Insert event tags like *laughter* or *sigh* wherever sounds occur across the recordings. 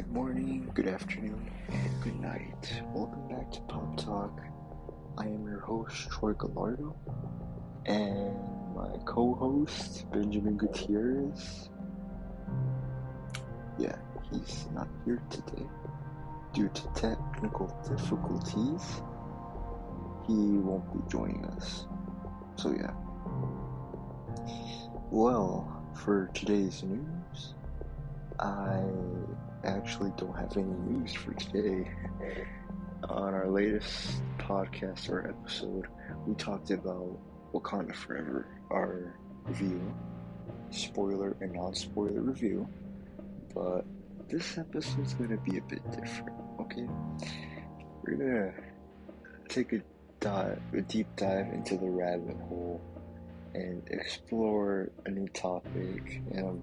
Good morning, good afternoon, and good night. Welcome back to Pop Talk. I am your host, Troy Gallardo, and my co host, Benjamin Gutierrez. Yeah, he's not here today due to technical difficulties. He won't be joining us. So, yeah. Well, for today's news, I actually don't have any news for today. On our latest podcast or episode, we talked about Wakanda Forever, our review, spoiler and non spoiler review. But this episode's gonna be a bit different, okay? We're gonna take a dive, a deep dive into the rabbit hole and explore a new topic, and I'm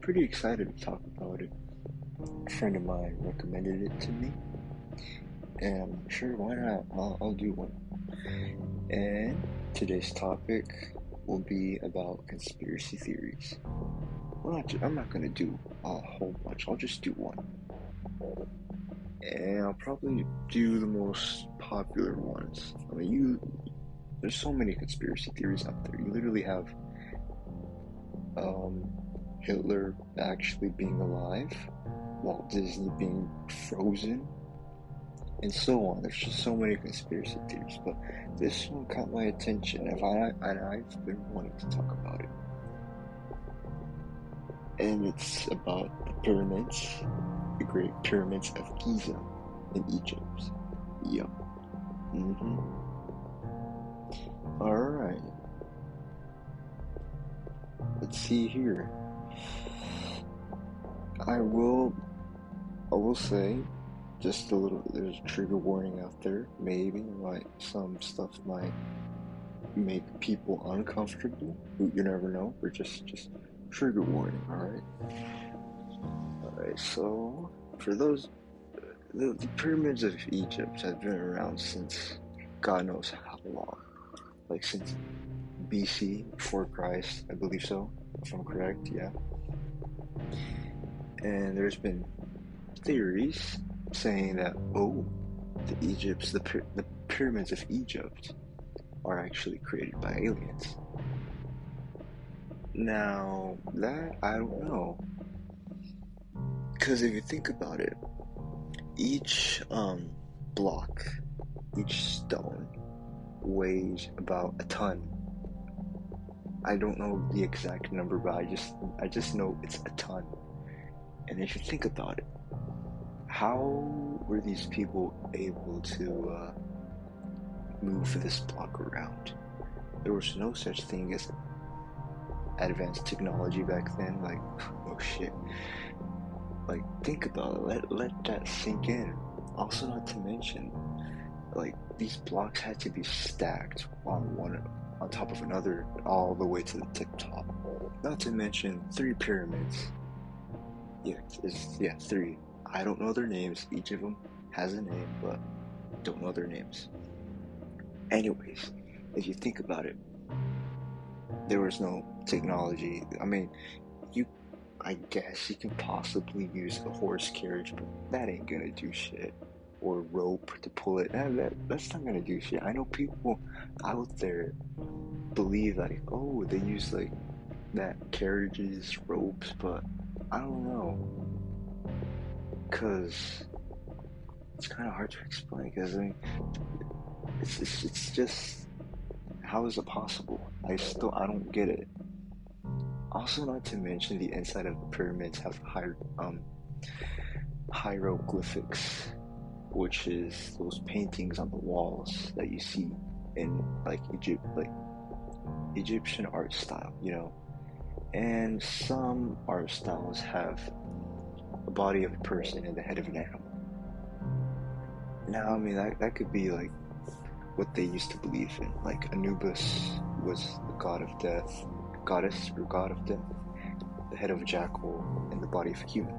pretty excited to talk about it. A friend of mine recommended it to me, and I'm sure why not? I'll, I'll do one. And today's topic will be about conspiracy theories. Well, I'm not gonna do a whole bunch. I'll just do one, and I'll probably do the most popular ones. I mean, you. There's so many conspiracy theories out there. You literally have um, Hitler actually being alive, Walt Disney being frozen, and so on. There's just so many conspiracy theories, but this one caught my attention, and I and I've been wanting to talk about it. And it's about the pyramids, the Great Pyramids of Giza in Egypt. Yup. Mm-hmm. All right. Let's see here. I will I will say just a little there's a trigger warning out there. Maybe like some stuff might make people uncomfortable. You never know. Or just just trigger warning, alright? Alright, so for those the, the pyramids of Egypt have been around since God knows how long. Like since BC, before Christ, I believe so, if I'm correct, yeah. And there's been theories saying that, oh, the Egypt's, the, the pyramids of Egypt are actually created by aliens. Now, that I don't know. Because if you think about it, each um, block, each stone, weighs about a ton I don't know the exact number, but I just I just know it's a ton. And if you think about it, how were these people able to uh, move this block around? There was no such thing as advanced technology back then. Like, *laughs* oh shit. Like, think about it. Let let that sink in. Also, not to mention, like these blocks had to be stacked on one on top of another all the way to the tip top. Not to mention three pyramids. Yeah, it's, yeah, three. I don't know their names. Each of them has a name, but don't know their names. Anyways, if you think about it, there was no technology. I mean, you, I guess you can possibly use a horse carriage, but that ain't gonna do shit. Or rope to pull it. That, that, that's not gonna do shit. I know people out there believe like, oh, they use like that carriages, ropes, but I don't know, cause it's kind of hard to explain. Cause I mean, it's, it's it's just how is it possible? I still I don't get it. Also, not to mention the inside of the pyramids have um hieroglyphics, which is those paintings on the walls that you see in like Egypt, like Egyptian art style, you know. And some art styles have body of a person and the head of an animal. Now, I mean, that, that could be like what they used to believe in. Like Anubis was the god of death, goddess or god of death, the head of a jackal, and the body of a human.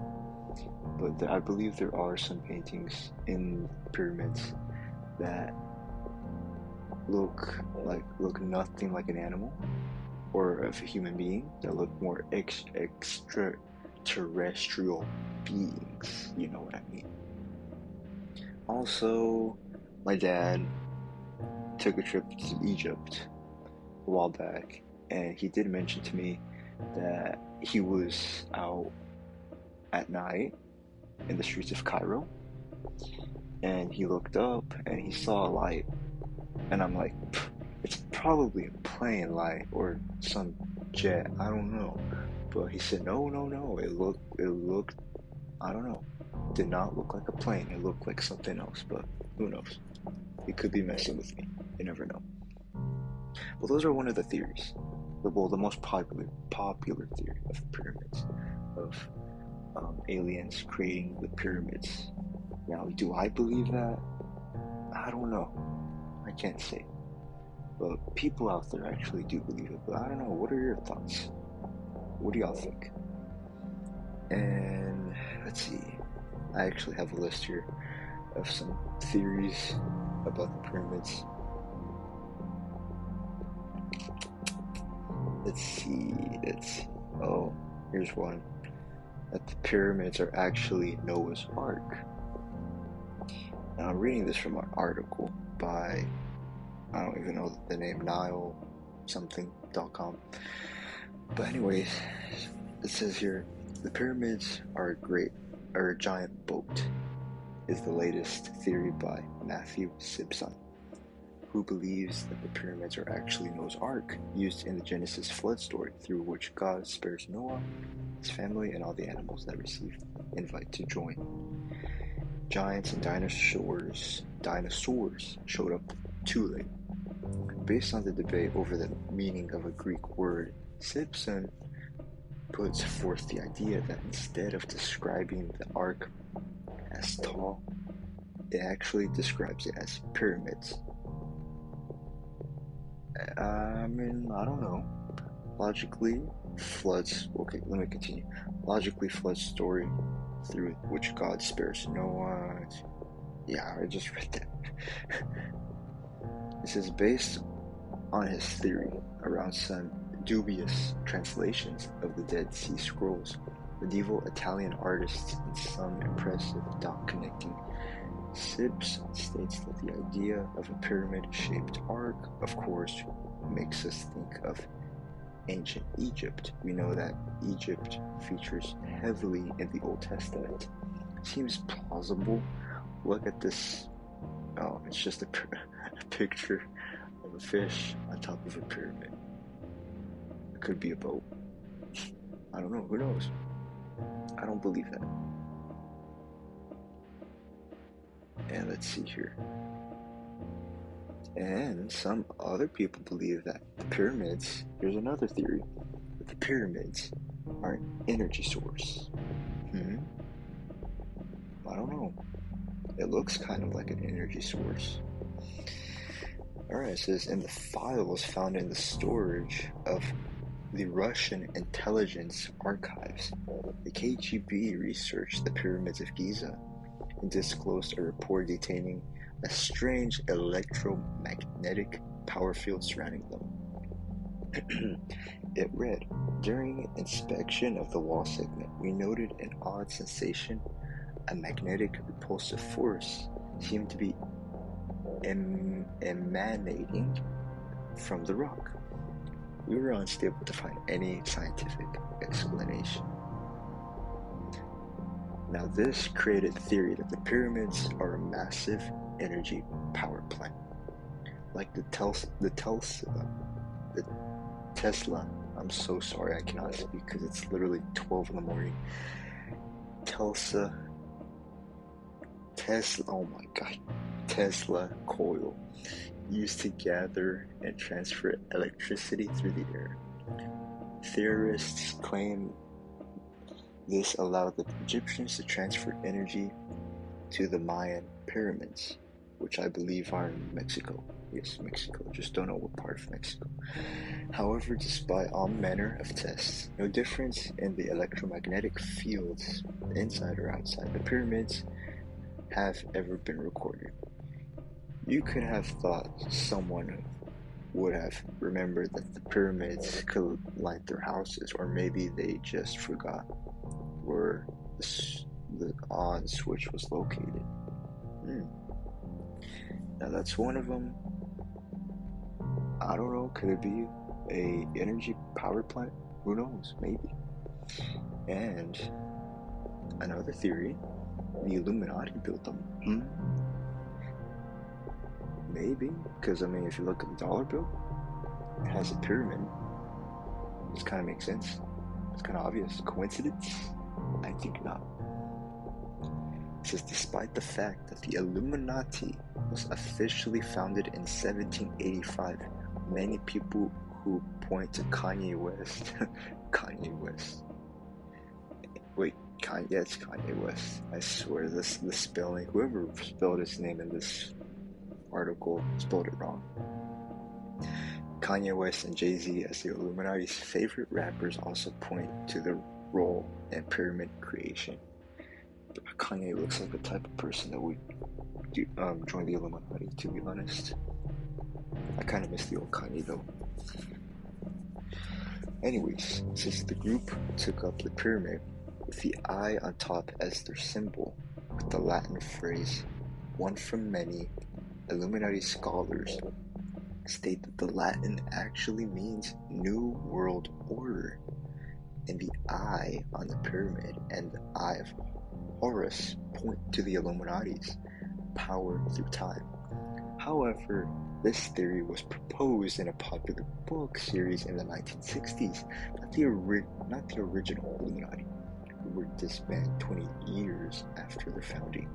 But there, I believe there are some paintings in pyramids that look like look nothing like an animal or of a human being that look more ex- extra terrestrial beings. You know what I mean? Also, my dad took a trip to Egypt a while back, and he did mention to me that he was out at night in the streets of Cairo and he looked up and he saw a light and I'm like it's probably a plane light or some jet I don't know but he said no no no it looked it looked I don't know did not look like a plane it looked like something else but who knows It could be messing with me you never know but those are one of the theories the well the most popular popular theory of pyramids of um, aliens creating the pyramids. Now, do I believe that? I don't know. I can't say. But people out there actually do believe it. But I don't know. What are your thoughts? What do y'all think? And let's see. I actually have a list here of some theories about the pyramids. Let's see. Let's. Oh, here's one that the pyramids are actually Noah's Ark. Now, I'm reading this from an article by, I don't even know the name, Nile something.com. But, anyways, it says here the pyramids are a great, or a giant boat, is the latest theory by Matthew Simpson who believes that the pyramids are actually Noah's Ark, used in the Genesis flood story, through which God spares Noah, his family, and all the animals that received invite to join. Giants and dinosaurs dinosaurs showed up too late. Based on the debate over the meaning of a Greek word, Simpson puts forth the idea that instead of describing the ark as tall, it actually describes it as pyramids. Uh, I mean, I don't know. Logically, floods. Okay, let me continue. Logically, floods story through which God spares Noah. Yeah, I just read that. *laughs* this is based on his theory around some dubious translations of the Dead Sea Scrolls, medieval Italian artists, and some impressive dot connecting Sibbs states that the idea of a pyramid-shaped ark, of course, makes us think of ancient Egypt. We know that Egypt features heavily in the Old Testament. Seems plausible. Look at this. Oh, it's just a *laughs* picture of a fish on top of a pyramid. It could be a boat. I don't know. Who knows? I don't believe that. And let's see here. And some other people believe that the pyramids, here's another theory, that the pyramids are an energy source. Hmm? I don't know. It looks kind of like an energy source. Alright, it says in the files found in the storage of the Russian intelligence archives, the KGB researched the pyramids of Giza and disclosed a report detaining a strange electromagnetic power field surrounding them. *clears throat* it read During inspection of the wall segment, we noted an odd sensation. A magnetic repulsive force seemed to be em- emanating from the rock. We were unable to find any scientific explanation. Now, this created the theory that the pyramids are a massive energy power plant, like the Tel the Tesla, the Tesla. I'm so sorry, I cannot speak because it's literally 12 in the morning. Telsa, Tesla. Oh my God, Tesla coil used to gather and transfer electricity through the air. Theorists claim this allowed the Egyptians to transfer energy to the Mayan pyramids, which I believe are in Mexico. Yes, Mexico. Just don't know what part of Mexico. However, despite all manner of tests, no difference in the electromagnetic fields inside or outside the pyramids have ever been recorded. You could have thought someone would have remembered that the pyramids could light their houses, or maybe they just forgot where the, the on switch was located. Hmm. Now that's one of them. I don't know. Could it be a energy power plant? Who knows? Maybe. And another theory: the Illuminati built them. Hmm? Maybe, because I mean, if you look at the dollar bill, it has a pyramid. This kind of makes sense. It's kind of obvious. Coincidence? I think not. It says, despite the fact that the Illuminati was officially founded in 1785, many people who point to Kanye West, *laughs* Kanye West. Wait, Kanye, yeah, it's Kanye West. I swear, this the spelling. Whoever spelled his name in this article spelled it wrong. Kanye West and Jay Z, as the Illuminati's favorite rappers, also point to their role in pyramid creation. Kanye looks like the type of person that would do, um, join the Illuminati, to be honest. I kind of miss the old Kanye though. Anyways, since the group took up the pyramid with the eye on top as their symbol, with the Latin phrase, one from many, Illuminati scholars state that the Latin actually means New World Order, and the eye on the pyramid and the eye of Horus point to the Illuminati's power through time. However, this theory was proposed in a popular book series in the 1960s, not the, ori- not the original Illuminati, who were disbanded 20 years after their founding.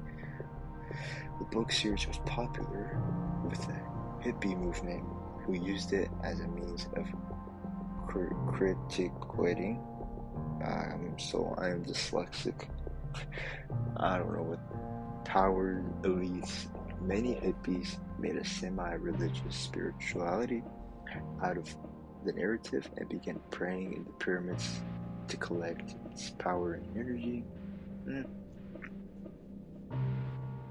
The book series was popular with the hippie movement, who used it as a means of cr- critiquing. Um, so I am dyslexic. I don't know what power elites. Many hippies made a semi-religious spirituality out of the narrative and began praying in the pyramids to collect its power and energy. Mm.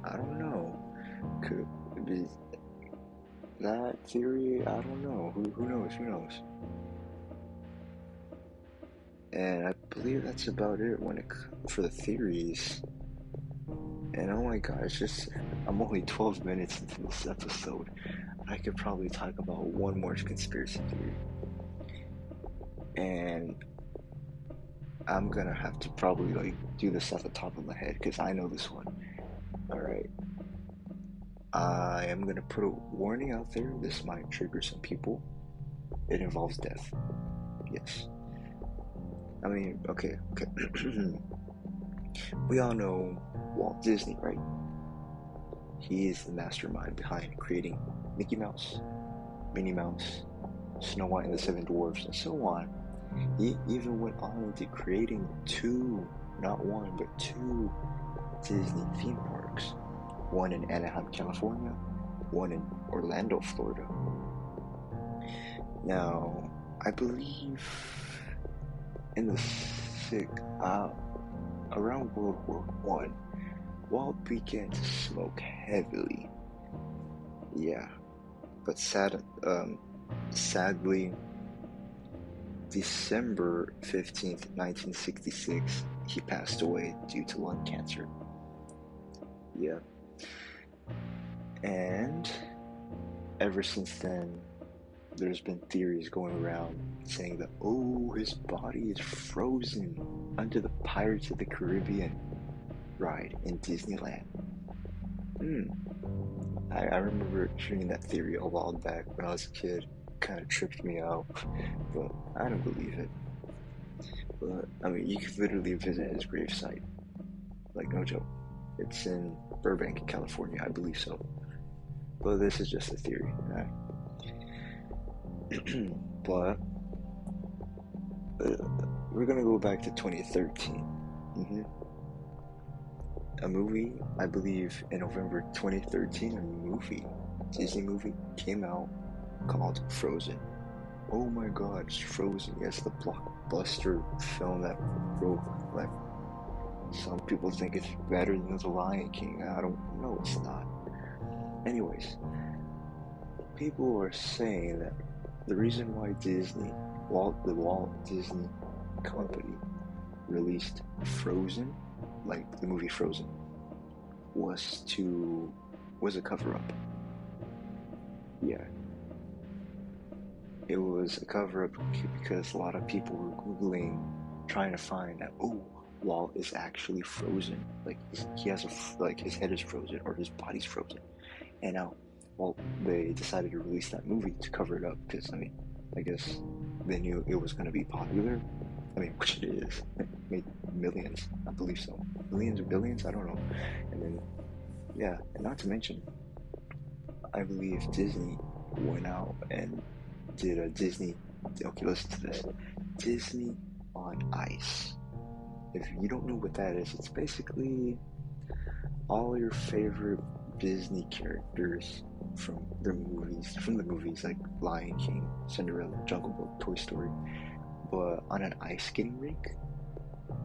I don't know. Could be that theory? I don't know. Who who knows? Who knows? And I believe that's about it when it for the theories. And oh my it's just I'm only 12 minutes into this episode. I could probably talk about one more conspiracy theory. And I'm gonna have to probably like do this off the top of my head because I know this one. Alright. I am gonna put a warning out there. This might trigger some people. It involves death. Yes. I mean, okay, okay. *clears throat* we all know Walt Disney, right? He is the mastermind behind creating Mickey Mouse, Minnie Mouse, Snow White and the Seven Dwarfs, and so on. He even went on into creating two, not one, but two Disney theme. One in Anaheim, California, one in Orlando, Florida. Now, I believe in the sick uh, around World War One, Walt began to smoke heavily. Yeah, but sad, um, sadly, December fifteenth, nineteen sixty-six, he passed away due to lung cancer. Yeah, and ever since then, there's been theories going around saying that oh his body is frozen under the Pirates of the Caribbean ride in Disneyland. Hmm. I, I remember hearing that theory a while back when I was a kid. Kind of tripped me out, but I don't believe it. But I mean, you could literally visit his gravesite. Like no joke. It's in Burbank, California, I believe so. But this is just a theory. *clears throat* But uh, we're gonna go back to 2013. Mm-hmm. A movie, I believe, in November 2013, a movie, Disney movie, came out called Frozen. Oh my God, it's Frozen. Yes, the blockbuster film that broke like some people think it's better than The Lion King. I don't know, it's not. Anyways, people are saying that the reason why Disney, Walt, the Walt Disney Company, released Frozen, like the movie Frozen, was to was a cover up. Yeah. It was a cover up because a lot of people were googling, trying to find that oh, Walt is actually frozen. Like he has a like his head is frozen or his body's frozen, and now well, they decided to release that movie to cover it up because I mean, I guess they knew it was going to be popular. I mean, *laughs* which it is. It made millions, I believe so. Millions or billions, I don't know. And then, yeah, and not to mention, I believe Disney went out and did a Disney. Okay, listen to this Disney on Ice. If you don't know what that is, it's basically all your favorite Disney characters from the movies, from the movies like Lion King, Cinderella, Jungle Book, Toy Story, but on an ice skating rink.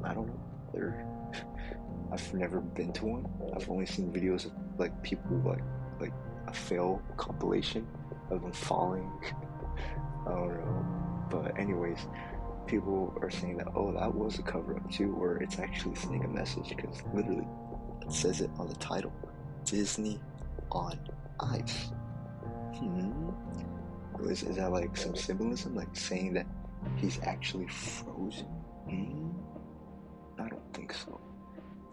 I don't know. *laughs* I've never been to one. I've only seen videos of like people like like a fail compilation of them falling. *laughs* I don't know. But anyways, people are saying that oh that was a cover up too, or it's actually sending a message because literally it says it on the title. Disney on ice. Hmm. Is, is that like some symbolism, like saying that he's actually frozen? Hmm. I don't think so.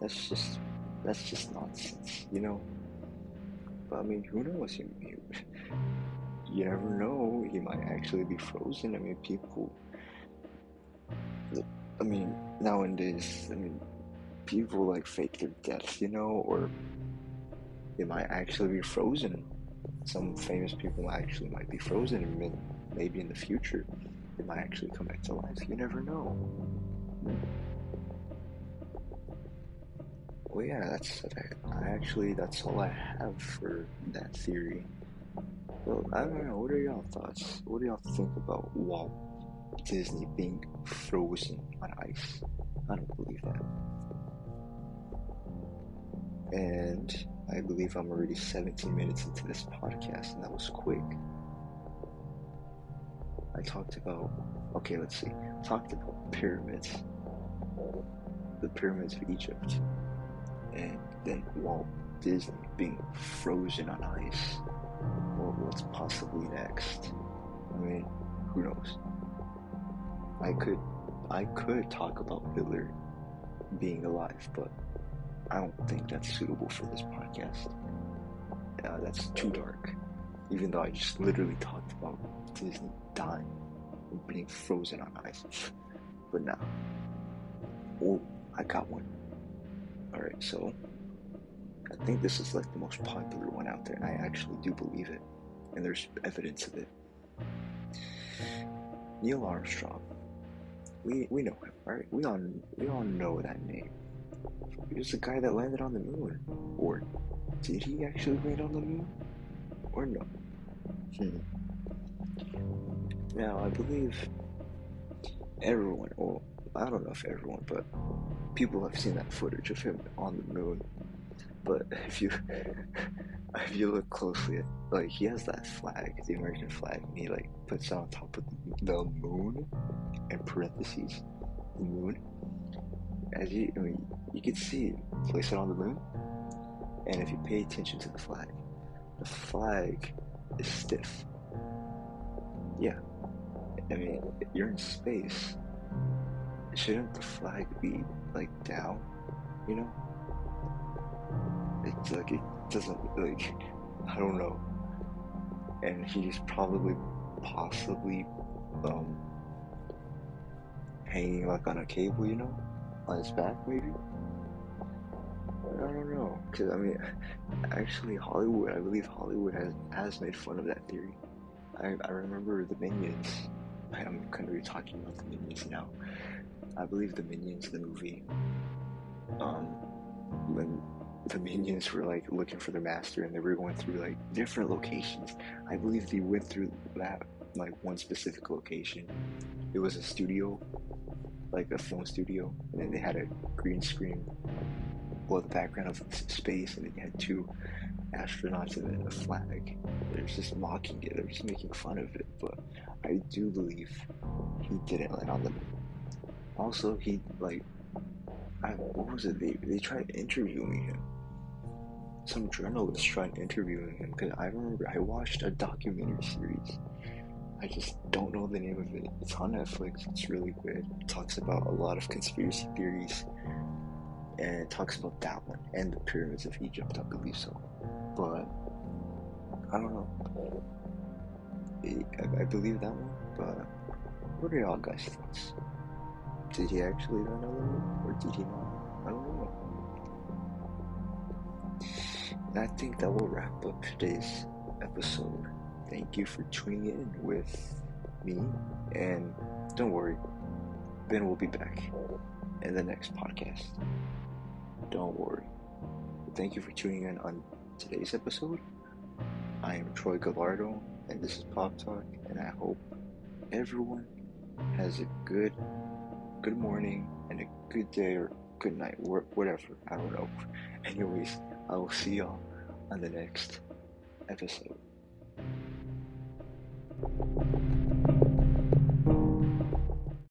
That's just that's just nonsense, you know. But I mean, who knows? You, you never know. He might actually be frozen. I mean, people. I mean, nowadays, I mean, people like fake their death, you know, or they might actually be frozen. Some famous people actually might be frozen, and maybe in the future they might actually come back to life. You never know. Well, yeah, that's I actually that's all I have for that theory. Well, I don't know. What are y'all thoughts? What do y'all think about Walt Disney being frozen on ice? I don't believe that. And I believe I'm already 17 minutes into this podcast, and that was quick. I talked about, okay, let's see, I talked about pyramids, the pyramids of Egypt, and then Walt Disney being frozen on ice. Or what's possibly next? I mean, who knows? I could, I could talk about Hitler being alive, but I don't think that's suitable for this podcast. Uh, that's too dark. Even though I just literally talked about Disney dying and being frozen on ice. *laughs* but now, oh, I got one. Alright, so I think this is like the most popular one out there, and I actually do believe it. And there's evidence of it. Neil Armstrong. We we know him, right? We all we all know that name. He was the guy that landed on the moon. Or did he actually land on the moon? Or no? Hmm. Now, I believe everyone, well, I don't know if everyone, but people have seen that footage of him on the moon. But if you if you look closely, at, like he has that flag, the American flag, and he like puts it on top of the moon, in parentheses, the moon. As you, I mean, you can see it, place it on the moon, and if you pay attention to the flag, the flag is stiff. Yeah. I mean, you're in space. Shouldn't the flag be like down? You know? It's like it doesn't like *laughs* I don't know. And he's probably possibly um hanging like on a cable, you know, on his back maybe. I don't know, because I mean, *laughs* actually, Hollywood. I believe Hollywood has has made fun of that theory. I I remember the Minions. I'm kind of talking about the Minions now. I believe the Minions, the movie, um, the Minions were like looking for their master and they were going through like different locations. I believe they went through that like one specific location. It was a studio, like a film studio, and then they had a green screen well, the background of space, and then you had two astronauts and a flag. They're just mocking it. They're just making fun of it. But I do believe he didn't land on the moon. Also, he like, I, what was it? They they tried interviewing him. Some journalist tried interviewing him because I remember I watched a documentary series. I just don't know the name of it. It's on Netflix. It's really good. It talks about a lot of conspiracy theories and it talks about that one and the pyramids of Egypt, I believe so. But I don't know. I, I believe that one, but what are y'all guys' thoughts? Did he actually run moon, or did he not? I don't know. I think that will wrap up today's episode. Thank you for tuning in with me, and don't worry, Ben will be back in the next podcast. Don't worry. Thank you for tuning in on today's episode. I am Troy Gallardo, and this is Pop Talk, and I hope everyone has a good, good morning and a good day or good night, whatever. I don't know. *laughs* Anyways, I will see y'all on the next episode.